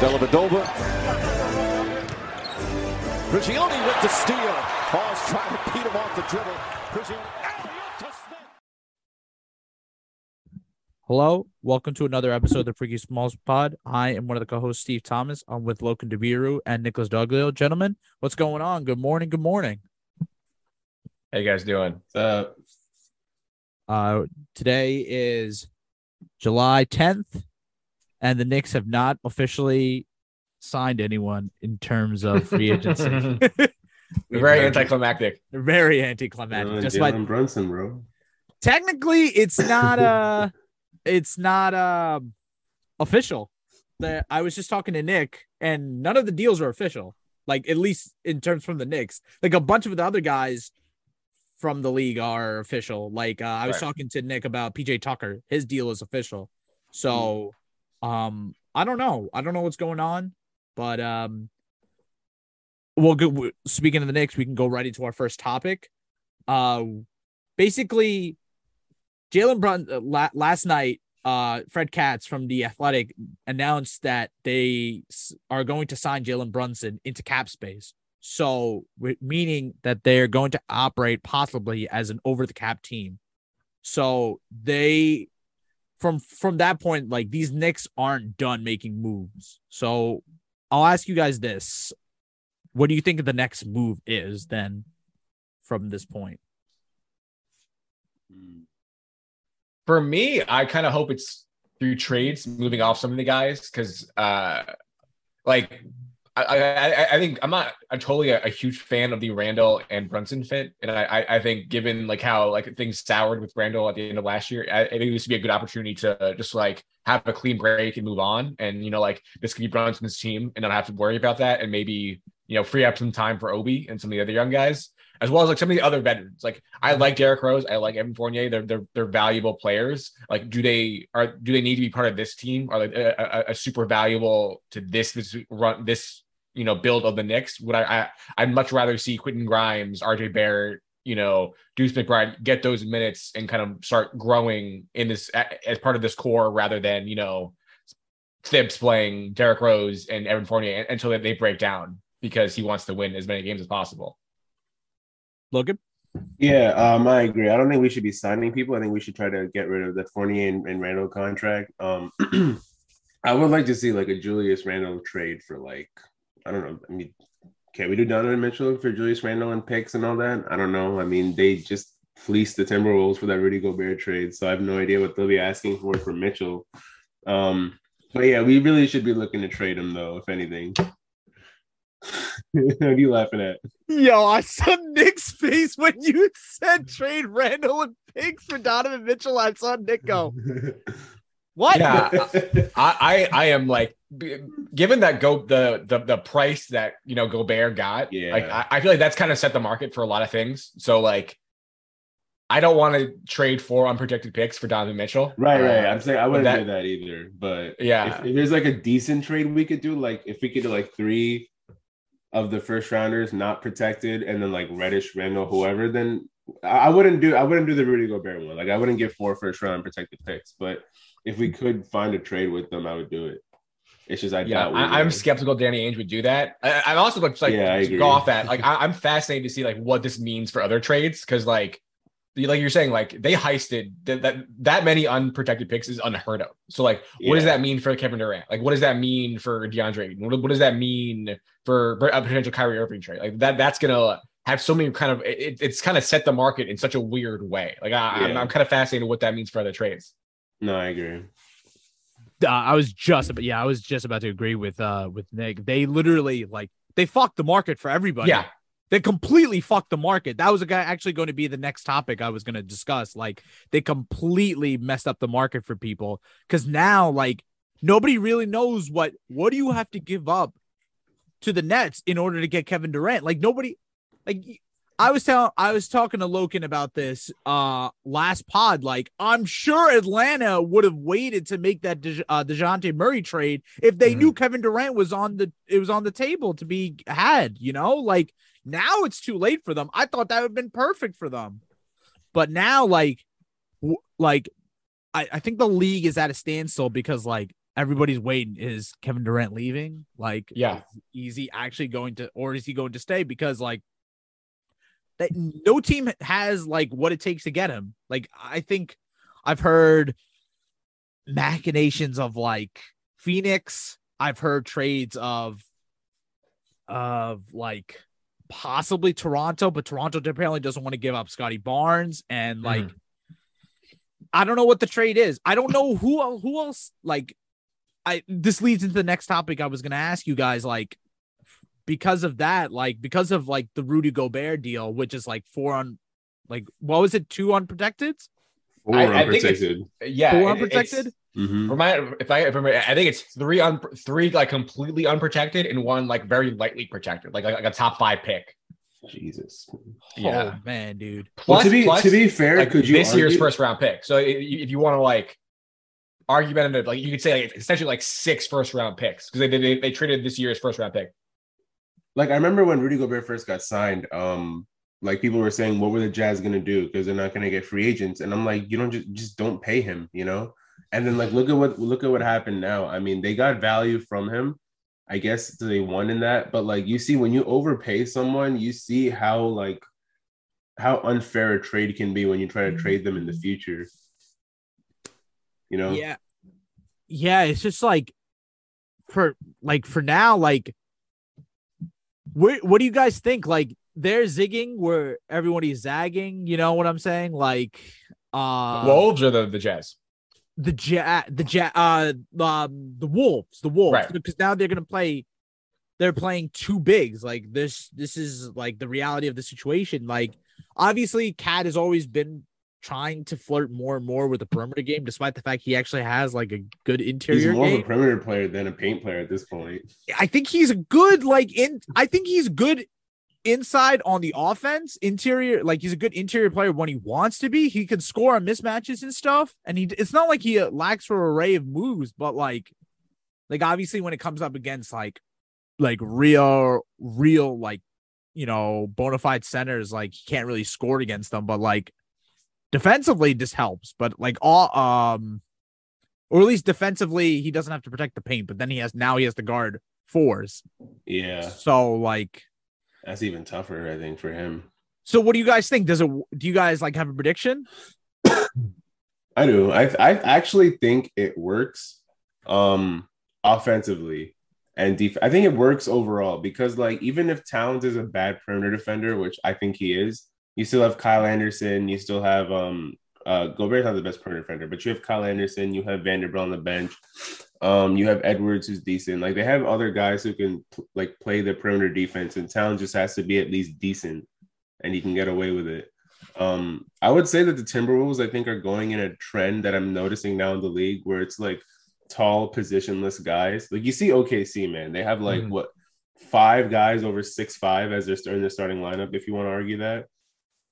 Dellavedova. Prigioni with the steal. Hawes trying to beat him off the dribble. Prigioni. to Smith. Hello, welcome to another episode of the Freaky Smalls Pod. I am one of the co-hosts, Steve Thomas. I'm with Logan DeBiru and Nicholas Doglio. Gentlemen, what's going on? Good morning. Good morning. How you guys doing? Uh, Uh, today is July 10th, and the Knicks have not officially signed anyone in terms of free agency. Very anticlimactic. very anticlimactic. uh, Just Jalen like Brunson, bro. technically, it's not uh it's not uh, official. The, I was just talking to Nick, and none of the deals are official. Like at least in terms from the Knicks, like a bunch of the other guys from the league are official. Like uh, I was Right. talking to Nick about PJ Tucker, his deal is official. So, um, I don't know. I don't know what's going on, but um, we'll go. Speaking of the Knicks, we can go right into our first topic. Uh, basically, Jalen Brun uh, la- last night, uh, Fred Katz from the Athletic announced that they s- are going to sign Jalen Brunson into cap space. So, meaning that they're going to operate possibly as an over the cap team. So they, from from that point, like these Knicks aren't done making moves. So I'll ask you guys this: What do you think the next move is then from this point? For me, I kind of hope it's through trades, moving off some of the guys, because uh, like I, I, I- I think I'm not I'm totally a, a huge fan of the Randle and Brunson fit, and I, I, I think given like how like things soured with Randle at the end of last year, I, I think this would be a good opportunity to just like have a clean break and move on, and you know like this could be Brunson's team, and not have to worry about that, and maybe you know free up some time for Obi and some of the other young guys. As well as like some of the other veterans, like I mm-hmm. like Derrick Rose, I like Evan Fournier. They're they're they're valuable players. Like, do they are do they need to be part of this team? Are they a, a, a super valuable to this this run this you know build of the Knicks? Would I, I I'd much rather see Quentin Grimes, RJ Barrett, you know, Deuce McBride get those minutes and kind of start growing in this as part of this core rather than you know Thibs playing Derrick Rose and Evan Fournier until they- they break down because he wants to win as many games as possible. Logan? Yeah, um, I agree. I don't think we should be signing people. I think we should try to get rid of the Fournier and, and Randle contract. Um, I would like to see like a Julius Randle trade for like I don't know. I mean, can we do Donovan Mitchell for Julius Randle and picks and all that? I don't know. I mean, they just fleeced the Timberwolves for that Rudy Gobert trade, so I have no idea what they'll be asking for for Mitchell. Um, but yeah, we really should be looking to trade him though, if anything. what are you laughing at? Yo, I saw Nick's face when you said trade Randle and Pigs for Donovan Mitchell. I saw Nick go, What? Yeah, I, I I am like b- given that go the the the price that you know Gobert got, Yeah. like I, I feel like that's kind of set the market for a lot of things. So like I don't want to trade four unprotected picks for Donovan Mitchell. Right, right. Uh, I'm saying I wouldn't that- do that either. But Yeah. if, if there's like a decent trade we could do, like if we could do like three of the first rounders not protected, and then like Reddish, Randle, whoever, then I I wouldn't do I wouldn't do the Rudy Gobert one. Like I wouldn't give four first round protected picks. But if we could find a trade with them, I would do it. It's just I Yeah, I, I'm skeptical Danny Ainge would do that. I, I'm also like, like Yeah, I to agree. go off that. Like I, I'm fascinated to see like what this means for other trades because like like you're saying like they heisted that that, that many unprotected picks is unheard of. So like what does that mean for Kevin Durant? Like what does that mean for DeAndre? What, what does that mean for a potential Kyrie Irving trade? Like that that's gonna have so many kind of it, it's kind of set the market in such a weird way. Like I, I'm, I'm kind of fascinated what that means for other trades. No, I agree. Uh, I was just about yeah, I was just about to agree with uh with Nick. They literally like they fucked the market for everybody. Yeah. They completely fucked the market. That was a guy actually going to be the next topic I was going to discuss. Like they completely messed up the market for people because now like nobody really knows what what do you have to give up to the Nets in order to get Kevin Durant. Like nobody like I was telling I was talking to Loken about this uh last pod. Like I'm sure Atlanta would have waited to make that De- uh, Dejounte Murray trade if they Mhm. knew Kevin Durant was on the it was on the table to be had. You know, like now it's too late for them. I thought that would have been perfect for them, but now like w- like I I think the league is at a standstill because like everybody's waiting is Kevin Durant leaving? Like, Yeah. is he actually going to, or is he going to stay? Because like that no team has like what it takes to get him. Like, I think I've heard machinations of like Phoenix. I've heard trades of of like possibly Toronto, but Toronto apparently doesn't want to give up Scottie Barnes and mm-hmm. like I don't know what the trade is. I don't know who who else like I this leads into the next topic I was going to ask you guys like because of that like because of like the Rudy Gobert deal which is like four on like what was it two unprotected Four I- I think it's- unprotected. Yeah, four it- unprotected it's- Mhm. Remind if I if I remember, I think it's three un three like completely unprotected and one like very lightly protected, like like, like a top five pick. Jesus. Yeah. oh man dude Well, Plus, to be plus, to be fair, like could you this year's first round pick. So i- i- if you want to like argumentative, like you could say like essentially like six first round picks because they, they they traded this year's first round pick. Like I remember when Rudy Gobert first got signed, um, like people were saying, what were the Jazz gonna do? Because they're not gonna get free agents. And I'm like, you don't just just don't pay him, you know? And then like look at what look at what happened now. I mean, they got value from him. I guess they won in that, but like you see, when you overpay someone, you see how like how unfair a trade can be when you try to trade them in the future. You know? Yeah. Yeah, it's just like for like for now, like what what do you guys think? Like they're zigging where everybody's zagging, you know what I'm saying? Like uh Wolves or the the Jazz? the ja the ja uh um the wolves, the wolves. Right. Because now they're gonna play they're playing two bigs. Like this this is like the reality of the situation. Like obviously KAT has always been trying to flirt more and more with the perimeter game, despite the fact he actually has like a good interior. He's more game. of a perimeter player than a paint player at this point. I think he's a good. Like in, I think he's good inside on the offense, interior. Like he's a good interior player when he wants to be. He can score on mismatches and stuff. And he, it's not like he uh, lacks for array of moves, but like, like obviously when it comes up against like, like real, real like, you know, bona fide centers, like he can't really score against them. But like defensively, this helps. But like all, um, or at least defensively, he doesn't have to protect the paint. But then he has now he has to guard fours. Yeah, So like, that's even tougher, I think, for him. so what do you guys think? Does it? Do you guys like have a prediction? I do. I I actually think it works um offensively and def- I think it works overall because like even if Towns is a bad perimeter defender, which I think he is, you still have Kyle Anderson, you still have um uh Gobert's not the best perimeter defender, but you have Kyle Anderson, you have Vanderbilt on the bench. Um, you have Edwards who's decent. Like they have other guys who can like play the perimeter defense, and Towns just has to be at least decent, and he can get away with it. Um, I would say that the Timberwolves, I think, are going in a trend that I'm noticing now in the league where it's like tall, positionless guys. Like you see OKC, man, they have like Mhm. what five guys over six five as they're starting their starting lineup. If you want to argue that,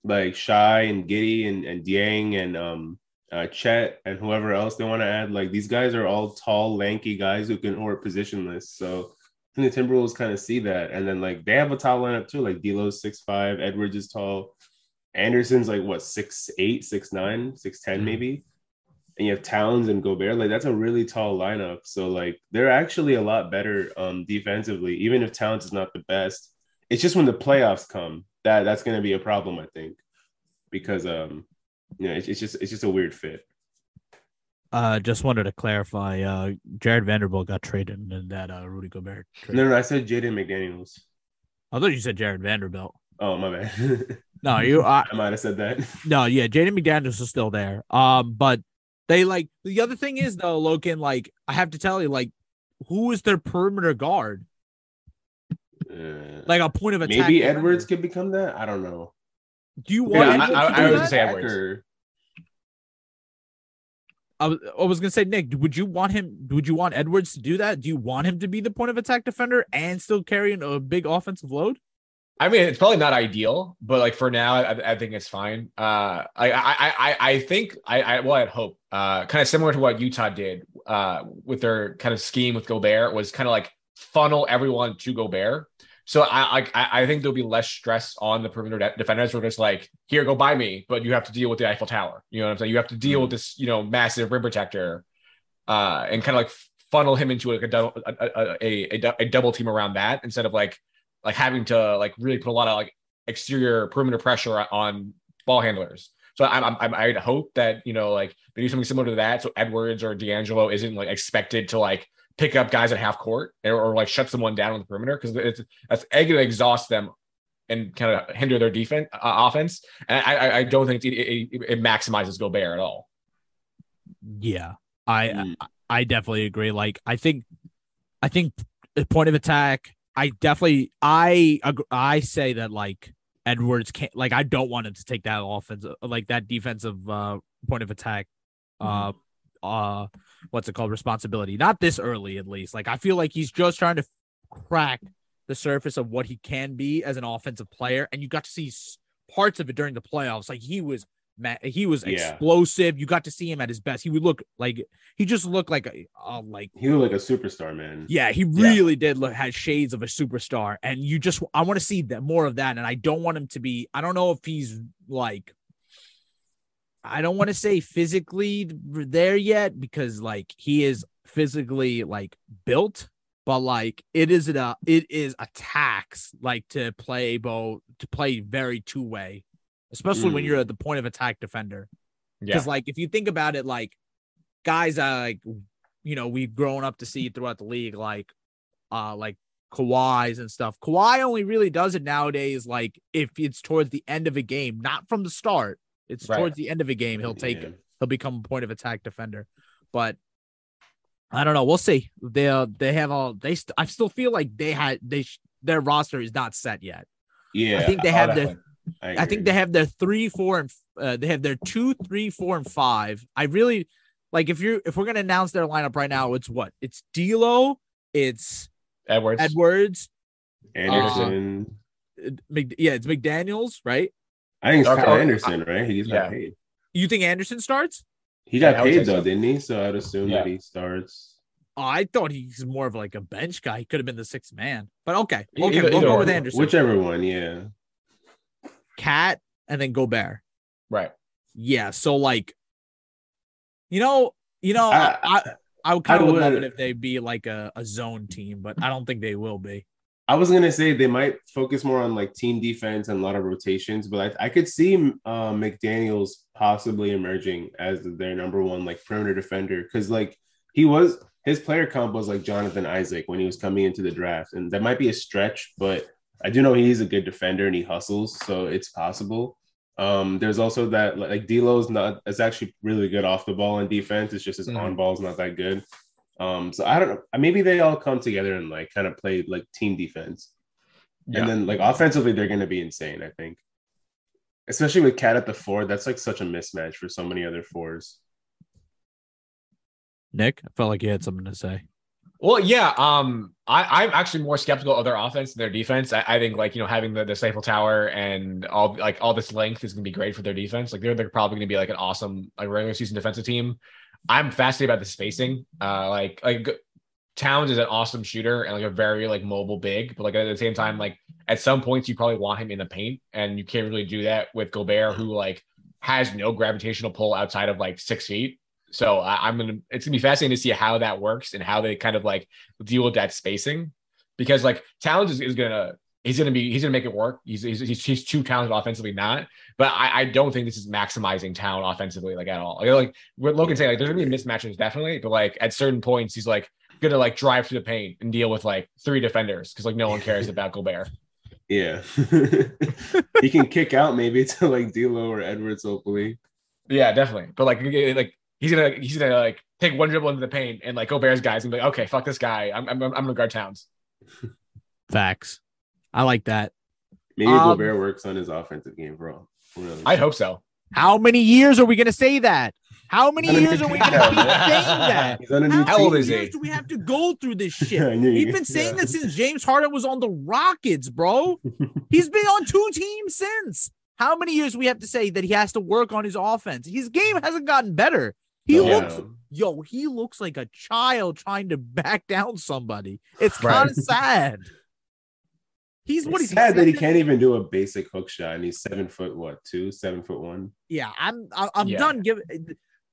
like Shai and Giddey and and Dieng and um uh, Chet and whoever else they want to add, like these guys are all tall, lanky guys who can or positionless. So I think the Timberwolves kind of see that, and then like they have a tall lineup too. Like D'Lo's six five, Edwards is tall, Anderson's like what six eight, six nine, six ten Mhm. maybe, and you have Towns and Gobert. Like that's a really tall lineup. So like they're actually a lot better um defensively, even if Towns is not the best. It's just when the playoffs come that that's going to be a problem, I think, because um you know it's, it's just it's just a weird fit. Uh, just wanted to clarify. Uh, Jared Vanderbilt got traded in that uh Rudy Gobert trade. No, no, I said Jaden McDaniels. I thought you said Jared Vanderbilt. Oh my bad. No, you. I, I might have said that. no, yeah, Jaden McDaniels is still there. Um, but they like the other thing is though, Logan. Like I have to tell you, like who is their perimeter guard? Uh, Like a point of attack. maybe defender? Edwards could become that. I don't know. Do you Yeah, want? I- I- I was gonna say Edwards. Attacker. I was, I was gonna say, Nick, would you want him? Would you want Edwards to do that? Do you want him to be the point of attack defender and still carrying a big offensive load? I mean, it's probably not ideal, but like for now, I, I think it's fine. Uh, I, I, I, I think I, I, well, I'd hope, uh, kind of similar to what Utah did, uh, with their kind of scheme with Gobert was kind of like funnel everyone to Gobert. So I, I, I think there'll be less stress on the perimeter de- defenders. We're just like, here, go buy me, but you have to deal with the Eiffel Tower. You know what I'm saying? You have to deal with this, you know, massive rim protector, uh, and kind of like funnel him into like a double a, a, a, a, a double team around that instead of like like having to like really put a lot of like exterior perimeter pressure on ball handlers. So I'm, I'm I'd hope that you know like they do something similar to that. So Edwards or D'Angelo isn't like expected to like pick up guys at half court or, or like shut someone down on the perimeter because it's that's going to exhaust them and kind of hinder their defense uh, offense. And I I don't think it, it, it maximizes Gobert at all. Yeah, I Mm. I definitely agree. Like I think I think the point of attack. I definitely I I say that like Edwards can't like I don't want him to take that offense like that defensive uh point of attack uh uh what's it called responsibility not this early at least like I feel like he's just trying to crack the surface of what he can be as an offensive player and you got to see parts of it during the playoffs like he was he was Yeah. explosive you got to see him at his best he would look like he just looked like a uh, like He looked like a superstar, man. yeah, he really did look had shades of a superstar, and you just I want to see that more of that, and I don't want him to be. I don't know if he's like. I don't want to say physically there yet because like he is physically like built, but like it is a it is a tax like to play both to play very two way, especially when Mm. you're at the point of attack defender. Yeah. Because like if you think about it, like guys that like you know we've grown up to see throughout the league, like uh like Kawhi's and stuff. Kawhi only really does it nowadays, like if it's towards the end of a game, not from the start. It's Right. towards the end of a game. He'll take Yeah. he'll become a point of attack defender. But I don't know. We'll see. They uh, they have all they. St- I still feel like they had they sh- their roster is not set yet. Yeah, I think they Oh, have their. I, I think they have their three, four, and uh, they have their two, three, four, and five. I really like if you're if we're gonna announce their lineup right now, it's what? It's D'Lo, it's Edwards. Edwards, Anderson. uh, Mc, yeah, it's McDaniel's, right? I think it's Okay. Kyle Anderson, right? He just Yeah. got paid. You think Anderson starts? He got I would paid though, so. didn't he? So I'd assume that he starts. Oh, I thought he's more of like a bench guy. He could have been the sixth man, but okay, okay, either- we'll either go or. with Anderson, Whichever one, yeah. KAT, and then Gobert. Right. Yeah, so like, you know, you know, I I- I, I would kind I of love it would- if they be like a, a zone team, but I don't think they will be. I was gonna say they might focus more on like team defense and a lot of rotations, but I, I could see uh, McDaniel's possibly emerging as their number one like perimeter defender because like he was his player comp was like Jonathan Isaac when he was coming into the draft, and that might be a stretch, but I do know he's a good defender and he hustles, so it's possible. Um, there's also that like D'Lo's not it's actually really good off the ball in defense. It's just his Mhm. on ball is not that good. Um, so I don't know. Maybe they all come together and like kind of play like team defense. Yeah. And then like offensively, they're gonna be insane, I think. Especially with KAT at the four, that's like such a mismatch for so many other fours. Nick, I felt like you had something to say. Well, yeah. Um, I, I'm actually more skeptical of their offense than their defense. I, I think like you know having the the Stifle Tower and all like all this length is gonna be great for their defense. Like they're they're probably gonna be like an awesome like regular season defensive team. I'm fascinated about the spacing. Uh, like like Towns is an awesome shooter and like a very like mobile big, but like at the same time, like at some points you probably want him in the paint, and you can't really do that with Gobert, who like has no gravitational pull outside of like six feet. So I, I'm gonna it's gonna be fascinating to see how that works and how they kind of like deal with that spacing, because like Towns is, is gonna he's gonna be he's gonna make it work. He's he's, he's, he's too talented offensively, not. But I, I don't think this is maximizing Town offensively like at all. Like, like what Logan saying, like there's gonna be mismatches definitely, but like at certain points he's like gonna like drive to the paint and deal with like three defenders because like no one cares about Gobert. Yeah. he can kick out maybe to like D'Lo or Edwards, hopefully. Yeah, definitely. But like like he's gonna he's gonna like take one dribble into the paint and like Gobert's guys and be like, okay, fuck this guy. I'm I'm, I'm gonna guard Towns. Facts. I like that. Maybe Um, Gobert works on his offensive game, bro. Really. I hope so. How many years are we gonna say that? How many He's on a years are we gonna now, keep saying that? He's on a new How How old many is he? years do we have to go through this shit? I knew you- been saying yeah. that since James Harden was on the Rockets, bro. He's been on two teams since. How many years do we have to say that he has to work on his offense? His game hasn't gotten better. He No. looks, yo, he looks like a child trying to back down somebody. It's kind of sad. He's what It's is he? sad that he can't even do a basic hook shot, and he's seven foot what two, seven foot one. Yeah, I'm I- I'm Yeah. done giving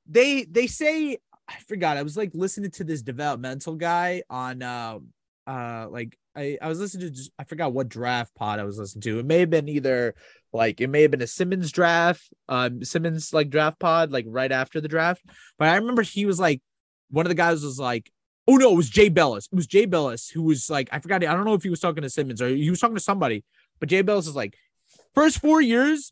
they they say I forgot. I was like listening to this developmental guy on uh uh like I, I was listening to just, I forgot what draft pod I was listening to. It may have been either like it may have been a Simmons draft, um Simmons like draft pod, like right after the draft. But I remember he was like one of the guys was like, oh no, it was Jay Bilas. It was Jay Bilas who was like, I forgot, I don't know if he was talking to Simmons or he was talking to somebody, but Jay Bilas is like, first four years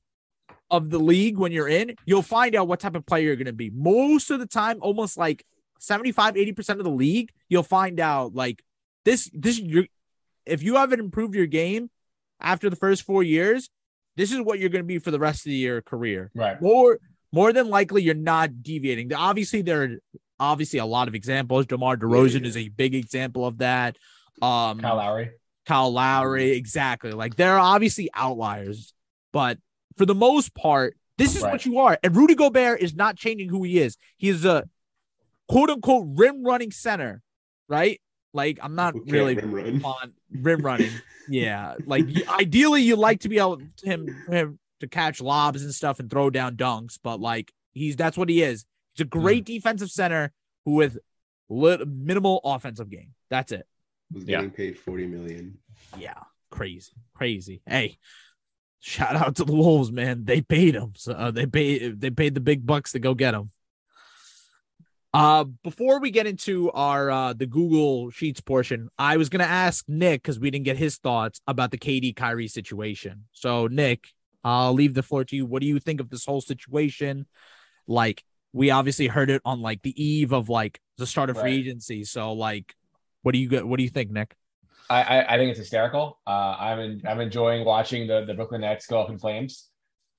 of the league when you're in, you'll find out what type of player you're going to be. Most of the time, almost like 75, 80% of the league, you'll find out like this, this, you're, if you haven't improved your game after the first four years, this is what you're going to be for the rest of your career. Right. More, more than likely, you're not deviating. Obviously, there are obviously a lot of examples. DeMar DeRozan yeah. is a big example of that. Um, Kyle Lowry. Kyle Lowry, exactly. Like there are obviously outliers, but for the most part, this is Right. what you are. And Rudy Gobert is not changing who he is. He is a quote unquote rim running center, right? Like I'm not can't really rim run. on rim running. Yeah, like ideally you like to be able to him, him to catch lobs and stuff and throw down dunks, but like he's that's what he is. He's a great defensive center who with lit- minimal offensive game. That's it. Was Yeah. getting paid 40 million. Yeah, crazy, crazy. Hey, shout out to the Wolves, man. They paid him. So uh, they paid they paid the big bucks to go get him. Uh, before we get into our uh the Google Sheets portion, I was gonna ask Nick because we didn't get his thoughts about the KD Kyrie situation. So Nick, I'll leave the floor to you. What do you think of this whole situation? Like, we obviously heard it on like the eve of like the start of free agency. So like, what do you get? What do you think, Nick? I, I, I think it's hysterical. Uh, I'm in, I'm enjoying watching the, the Brooklyn Nets go up in flames.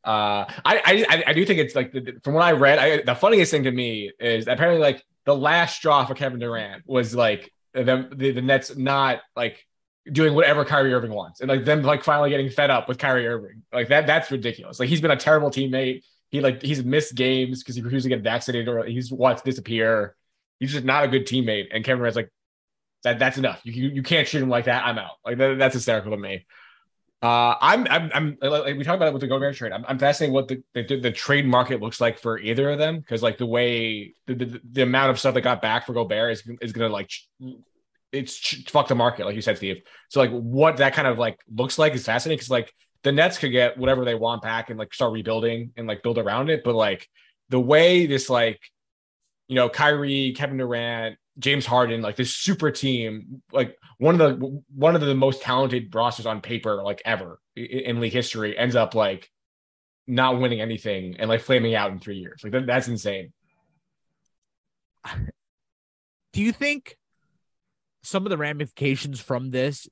Uh, I, I I do think it's like the, the- from what I read, I, the funniest thing to me is apparently like the last straw for Kevin Durant was like them the, the Nets not like doing whatever Kyrie Irving wants and like them like finally getting fed up with Kyrie Irving like that that's ridiculous. Like he's been a terrible teammate. He like he's missed games because he refused to get vaccinated or he's watched disappear. He's just not a good teammate. And Kevin Durant's like that that's enough. You, you you can't treat him like that. I'm out. Like that, that's hysterical to me. Uh, I'm I'm I'm like we talked about it with the Gobert trade. I'm, I'm fascinated what the, the the trade market looks like for either of them because like the way the, the the amount of stuff that got back for Gobert is is gonna like it's fuck the market like you said, Steve. So like what that kind of like looks like is fascinating because like the Nets could get whatever they want back and like start rebuilding and like build around it, but like the way this like you know Kyrie, Kevin Durant, James Harden, like this super team, like one of the one of the most talented rosters on paper, like ever i- in league history, ends up like not winning anything and like flaming out in three years. Like that, that's insane. do you think some of the ramifications from this,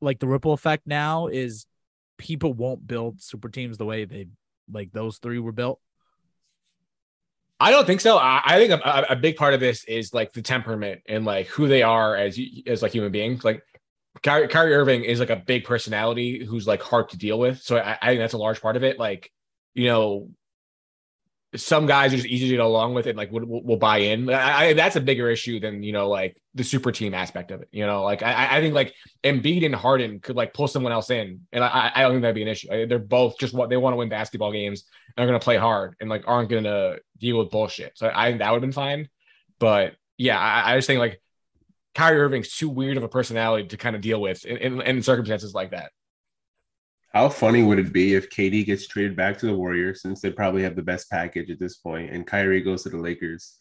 like the ripple effect now, is people won't build super teams the way they like those three were built? I don't think so. I, I think a, a big part of this is like the temperament and like who they are as as like human beings. Like Kyrie, Kyrie Irving is like a big personality who's like hard to deal with. So I, I think that's a large part of it. Like you know, some guys are just easy to get along with and like will, will, buy in. I, I, that's a bigger issue than you know like the super team aspect of it. You know, like I, I think like Embiid and Harden could like pull someone else in, and I, I don't think that'd be an issue. They're both just what they want to win basketball games and are going to play hard and like aren't going to deal with bullshit. So I think that would have been fine. But yeah, I, I just think like Kyrie Irving's too weird of a personality to kind of deal with in, in, in circumstances like that. How funny would it be if KD gets traded back to the Warriors since they probably have the best package at this point, and Kyrie goes to the Lakers?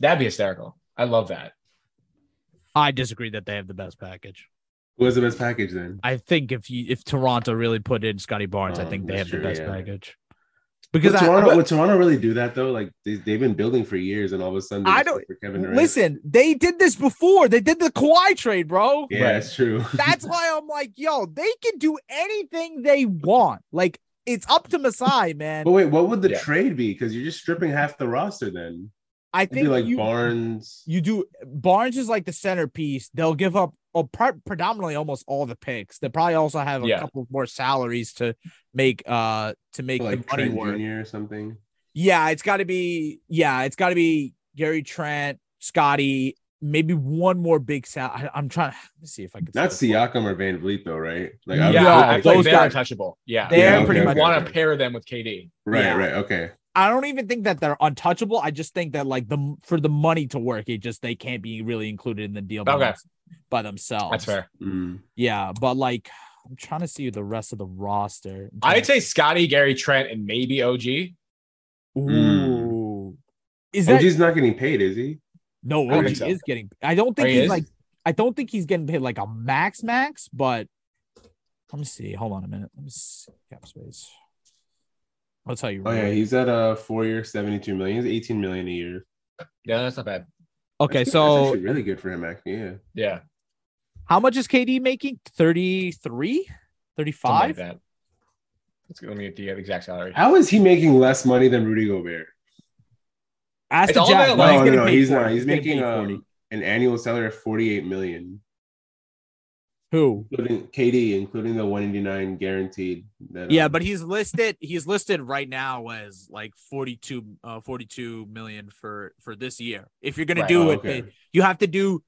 That'd be hysterical. I love that. I disagree that they have the best package. Who has the best package then? I think if you if Toronto really put in Scotty Barnes, I Um, think they have that's the true, best yeah. package. Because Because I, Toronto, would Toronto really do that though? Like they, they've been building for years, and all of a sudden, I just don't- for Kevin Durant. listen, they did this before. They did the Kawhi trade, bro. yeah, Right. that's true. That's why I'm like, yo, they can do anything they want. Like it's up to Masai, man. But wait, what would the Yeah. trade be? Because you're just stripping half the roster. Then I it'd be think like you Barnes. you do Barnes is like the centerpiece. They'll give up oh, pre- predominantly almost all the picks. They probably also have a Yeah. couple more salaries to make uh to make like the money Trent work. Jr. or something. Yeah, it's got to be. Yeah, it's got to be Gary Trent, Scottie, maybe one more big sal. I, I'm trying. Let me see if I can. Not see. Siakam or VanVleet though, right? Yeah, would- Yeah, I feel like those they're guys- untouchable. Yeah, they're You pretty would much- want okay. to pair them with KD. right, yeah. right, okay. I don't even think that they're untouchable. I just think that like the for the money to work, it just they can't be really included in the deal by, Okay. Them- by themselves. That's fair. Mm. Yeah, but like I'm trying to see the rest of the roster. I'd terms- say Scottie, Gary Trent, and maybe OG. Ooh. Is that OG's not getting paid, is he? no? don't OG so. is getting. I don't think Oh, he he's is? like. I don't think he's getting paid like a max max, but let me see. Hold on a minute. Let me see. Cap space. I'll tell you. Oh yeah, right- he's at a four year, seventy two million. He's eighteen million a year. Yeah, that's not bad. Okay. That's. So That's actually really good for him, actually. Yeah. Yeah, how much is KD making? 33? 35? like that. Let's go. Let me get the exact salary. How is he making less money than Rudy Gobert? Ask It's the all Jack. about, No, like- he's no, no, he's not. He's getting making um, an annual salary of forty eight million, Who? including KD, including the one eighty nine guaranteed. That, Yeah, um, but he's listed. He's listed right now as like 42, uh, 42 million for for this year. If you're gonna Right. do Oh, it, okay. you have to do.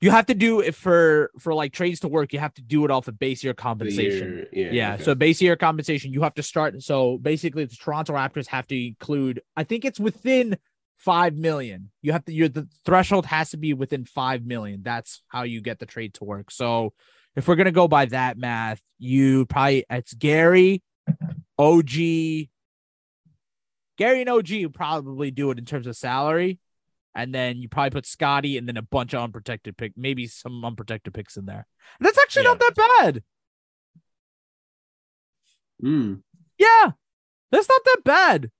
You have to do it for for like trades to work. You have to do it off of base year compensation. year- yeah, Yeah, okay. so base year compensation, you have to start. So basically, the Toronto Raptors have to include. I think it's within five million. You have to. Your the threshold has to be within five million. That's how you get the trade to work. So if we're gonna go by that math, you probably it's Gary, OG. Gary and OG probably do it in terms of salary. And then you probably put Scottie and then a bunch of unprotected pick, maybe some unprotected picks in there. That's actually not that bad. Mm. Yeah, that's not that bad.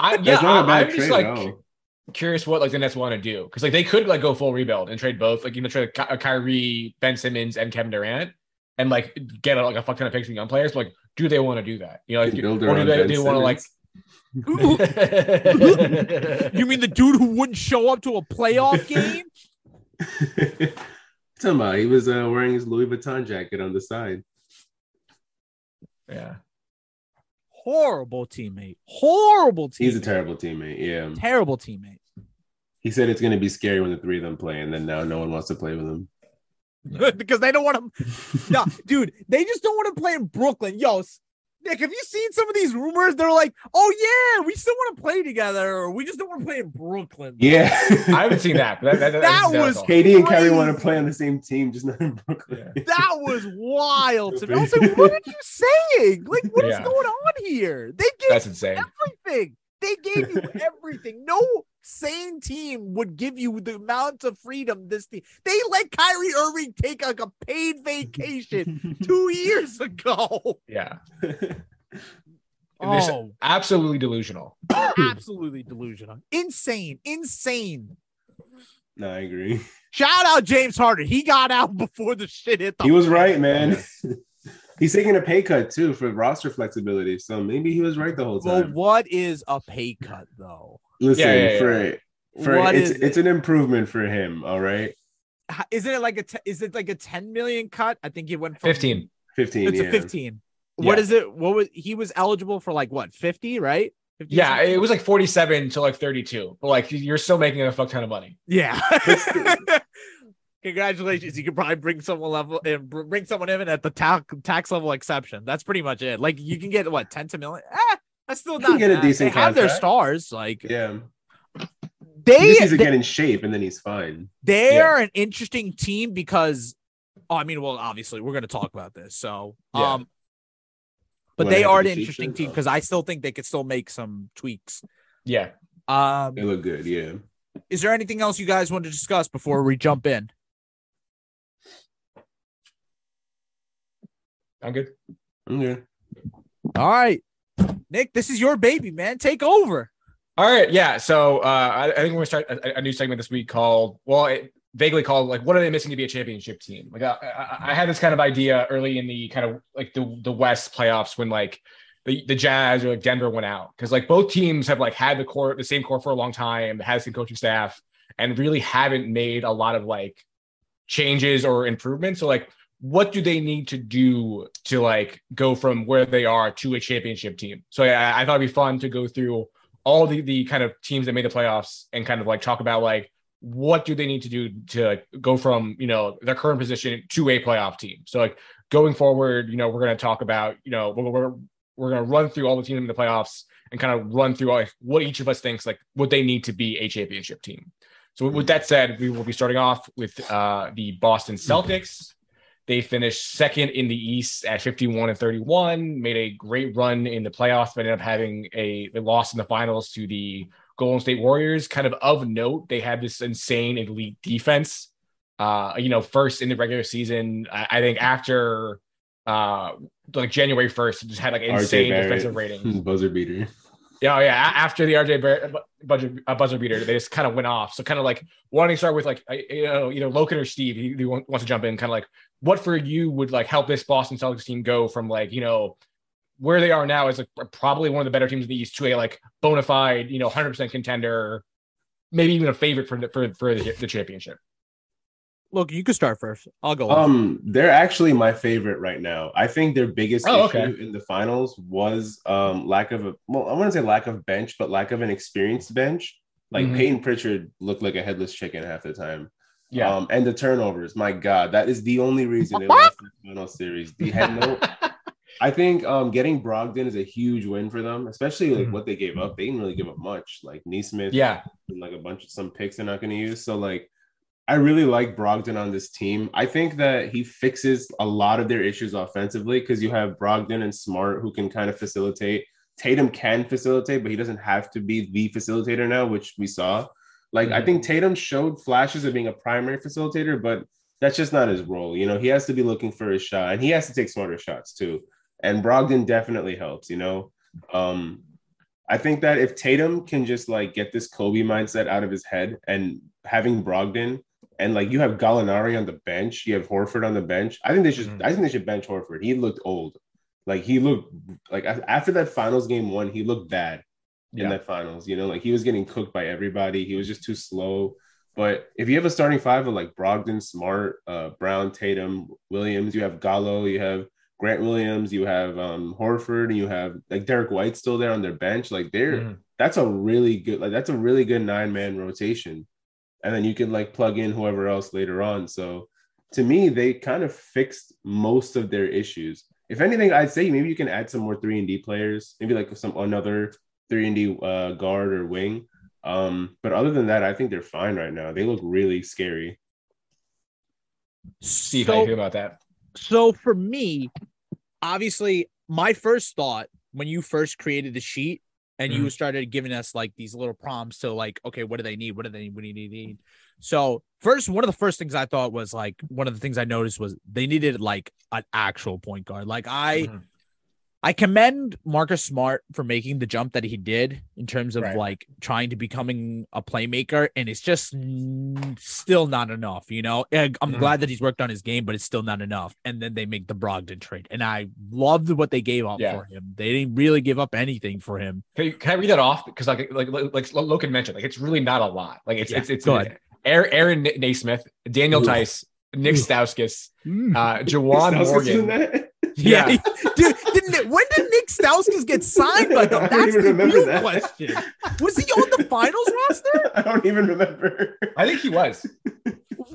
I, yeah, That's not a I, bad I'm trade just at like all. curious what like the Nets want to do because like they could like go full rebuild and trade both, like you know, trade Ky- uh, Kyrie, Ben Simmons, and Kevin Durant, and like get like a fuck ton of picks from young players. But, like, do they want to do that? You know, like, Can build or do around they, want to like? You mean the dude who wouldn't show up to a playoff game? Talking about he was uh, wearing his Louis Vuitton jacket on the side. yeah, Horrible teammate. Horrible teammate. He's a terrible teammate. Yeah, terrible teammate. he said it's going to be scary when the three of them play, and then now no one wants to play with him. because they don't want to. No, dude, they just don't want to play in Brooklyn. Yo, Nick, have you seen some of these rumors? They're like, oh yeah, we still want to play together, or we just don't want to play in Brooklyn. Yeah, I haven't seen that. But that, that, That was all. KD and Kyrie want to play on the same team, just not in Brooklyn. That was wild to me. I was like, what are you saying? Like, what is Yeah. going on here? They gave That's insane. everything. They gave you everything. No sane team would give you the amount of freedom this team. They let Kyrie Irving take like a paid vacation two years ago. Yeah, Oh, absolutely delusional. absolutely delusional. Insane. Insane. no, I agree. Shout out James Harden. He got out before the shit hit the He was right, man. He's taking a pay cut too for roster flexibility, so maybe he was right the whole time. Well, time. what is a pay cut though? Listen, Yeah, yeah, yeah. for for What it's is it's an improvement for him. All right, Isn't it like a is it like a 10 million cut? I think he went from Fifteen. fifteen. It's yeah. a 15. What Yeah. is it? What was he was eligible for like what 50, right? 50 Yeah, something? it was like forty-seven to like thirty-two, but like you're still making a fuck ton of money. yeah. Congratulations. You could probably bring someone level and bring someone in at the tax tax level exception. That's pretty much it. Like you can get what 10 to million. Eh, that's still You not get a decent They have their stars. Like Yeah, they he just needs to they, get in shape, and then he's fine. they Yeah. are an interesting team because oh, I mean, well, obviously we're gonna talk about this. So Yeah. um but What, they are an interesting team because I still think they could still make some tweaks. Yeah. Um They look good. Yeah. is there anything else you guys want to discuss before we jump in? I'm good. Okay. All right. Nick, this is your baby, man. Take over. All right, yeah. So uh, I, I think we're gonna start a, a new segment this week called, well, it, vaguely called like, "What are they missing to be a championship team?" Like, I, I, I had this kind of idea early in the kind of like the the West playoffs when like the, the Jazz or like Denver went out because like both teams have like had the core the same core for a long time, has the coaching staff, and really haven't made a lot of like changes or improvements. So like, what do they need to do to like go from where they are to a championship team? So yeah, I, I thought it'd be fun to go through all the the kind of teams that made the playoffs and kind of like talk about like what do they need to do to like, go from you know their current position to a playoff team. So like going forward, you know, we're going to talk about you know we're, we're we're gonna run through all the teams in the playoffs and kind of run through like what each of us thinks like what they need to be a championship team. So with that said, we will be starting off with uh, the Boston Celtics. They finished second in the East at 51 and 31, made a great run in the playoffs, but ended up having a lost in the finals to the Golden State Warriors. Kind of of note, they had this insane elite defense. Uh, you know, first in the regular season, I, I think after uh like January 1st, just had like insane defensive rating. Buzzer beater. Yeah, oh, yeah. After the RJ Barrett buzzer, uh, buzzer beater, they just kind of went off. So kind of like wanting to start with like you know either Loken or Steve, he, he wants to jump in. Kind of like what for you would like help this Boston Celtics team go from like you know where they are now is like probably one of the better teams in the East to a like bona fide you know 100 percent contender, maybe even a favorite for the, for for the, the championship. Look, you can start first. I'll go. Um, they're actually my favorite right now. I think their biggest Oh, issue okay. in the finals was um lack of a well, I wouldn't say lack of bench, but lack of an experienced bench. Like Mhm. Peyton Pritchard looked like a headless chicken half the time. Yeah. Um, and the turnovers, my God, that is the only reason they lost the final series. They had no. I think um getting Brogdon is a huge win for them, especially like Mhm. what they gave up. They didn't really give up much. Like Nesmith, yeah. and like a bunch of some picks they're not going to use. So like I really like Brogdon on this team. I think that he fixes a lot of their issues offensively because you have Brogdon and Smart who can kind of facilitate. Tatum can facilitate, but he doesn't have to be the facilitator now, which we saw. Like I Mhm. think Tatum showed flashes of being a primary facilitator, but that's just not his role. You know, he has to be looking for his shot and he has to take smarter shots too. And Brogdon definitely helps, you know. Um, I think that if Tatum can just like get this Kobe mindset out of his head and having Brogdon and like you have Gallinari on the bench, you have Horford on the bench. I think they should. Mhm. I think they should bench Horford. He looked old. Like he looked like after that finals game one, he looked bad in Yeah. that finals. You know, like he was getting cooked by everybody. He was just too slow. But if you have a starting five of like Brogdon, Smart, uh, Brown, Tatum, Williams, you have Gallo, you have Grant Williams, you have um, Horford, and you have like Derrick White still there on their bench. Like they're Mhm. that's a really good like that's a really good nine man rotation and then you can like plug in whoever else later on. So to me they kind of fixed most of their issues. If anything i'd say maybe you can add some more 3 and d players maybe like some another 3 and d uh, guard or wing. Um but other than that i think they're fine right now. They look really scary. Steve, how you feel about that? so for me, obviously, my first thought when you first created the sheet and you started giving us like these little prompts to like, okay, what do they need? What do they need? What do they need? So first, one of the first things I thought was like one of the things I noticed was they needed like an actual point guard. Like I, Mhm. I commend Marcus Smart for making the jump that he did in terms of Right. like trying to becoming a playmaker, and it's just n- still not enough. You know, And I'm Mhm. glad that he's worked on his game, but it's still not enough. And then they make the Brogdon trade, and I loved what they gave up Yeah. for him. They didn't really give up anything for him. Can, you- can I read that off? Because like like like, like Logan mentioned, like it's really not a lot. Like it's Yeah, it's it's go ahead. Aaron, Aaron Nesmith, Daniel Ooh. Theis, Nick. Stauskas, uh, Juwan Stauskas is in Morgan. Yeah, Yeah. dude. Didn't, when did Nick Stauskas get signed by them? I don't That's even the remember real that. question. Was he on the finals roster? i don't even remember I think he was.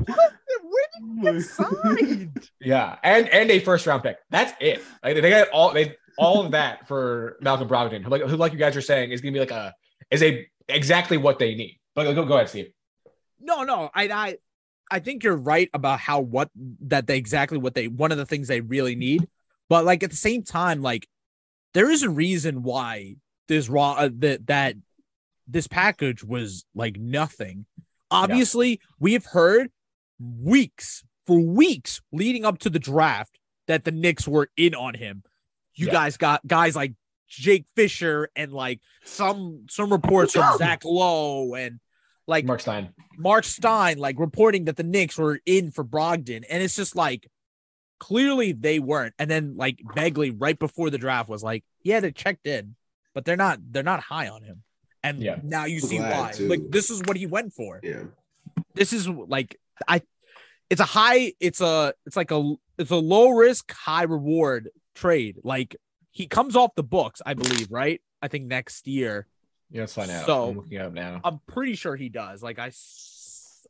What? When did he get signed? Yeah, and and a first round pick. That's it. Like they got all they all of that for Malcolm Brogdon, who like who like you guys are saying is gonna be like a is a exactly what they need. But go go ahead, Steve. No, no, I, I, I think you're right about how what that they exactly what they one of the things they really need, but like at the same time, like there is a reason why this raw uh, that that this package was like nothing. Obviously, we have heard weeks for weeks leading up to the draft that the Knicks were in on him. You Yeah. guys got guys like Jake Fisher and like some some reports from Zach Lowe and like Mark Stein. Mark Stein like reporting that the Knicks were in for Brogdon, and it's just like clearly they weren't. And then like Begley right before the draft was like, yeah, they checked in, but they're not they're not high on him. And Yeah. now you see glad, why. too. Like this is what he went for. yeah This is like I it's a high, it's a it's like a it's a low risk, high reward trade. Like he comes off the books, I believe, right? I think next year. Yeah, let's find out. So- I'm looking up now. I'm pretty sure he does. Like I,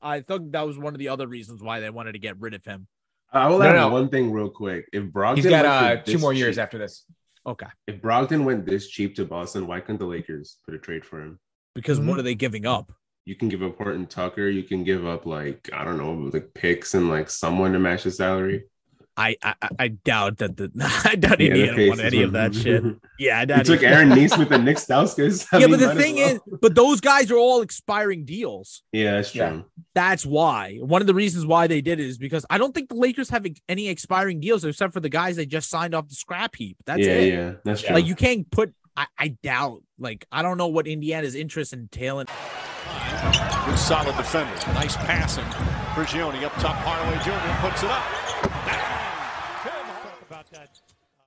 I thought that was one of the other reasons why they wanted to get rid of him. I will No, add no. one thing real quick if Brogdon He's got uh two more years cheap- after this. Okay. If Brogdon went this cheap to Boston, why couldn't the Lakers put a trade for him? Because Mhm. what are they giving up? You can give up Horton Tucker. You can give up like I don't know, like picks and like someone to match the salary. I I, I- I doubt that the I doubt Yeah, Indiana want Pacers any of that shit. Yeah, I He doubt took it. Aaron Nesmith and Nick Stauskas. I Yeah, mean, but the thing well. is, but those guys are all expiring deals. yeah, that's true. Yeah. That's why. One of the reasons why they did it is because I don't think the Lakers have any expiring deals except for the guys they just signed off the scrap heap. That's yeah, it. yeah, that's true. Like you can't put. I, I doubt. Like I don't know what Indiana's interest in talent. Good solid defender. Nice passing. Prigioni up top. Hardaway Jr. puts it up.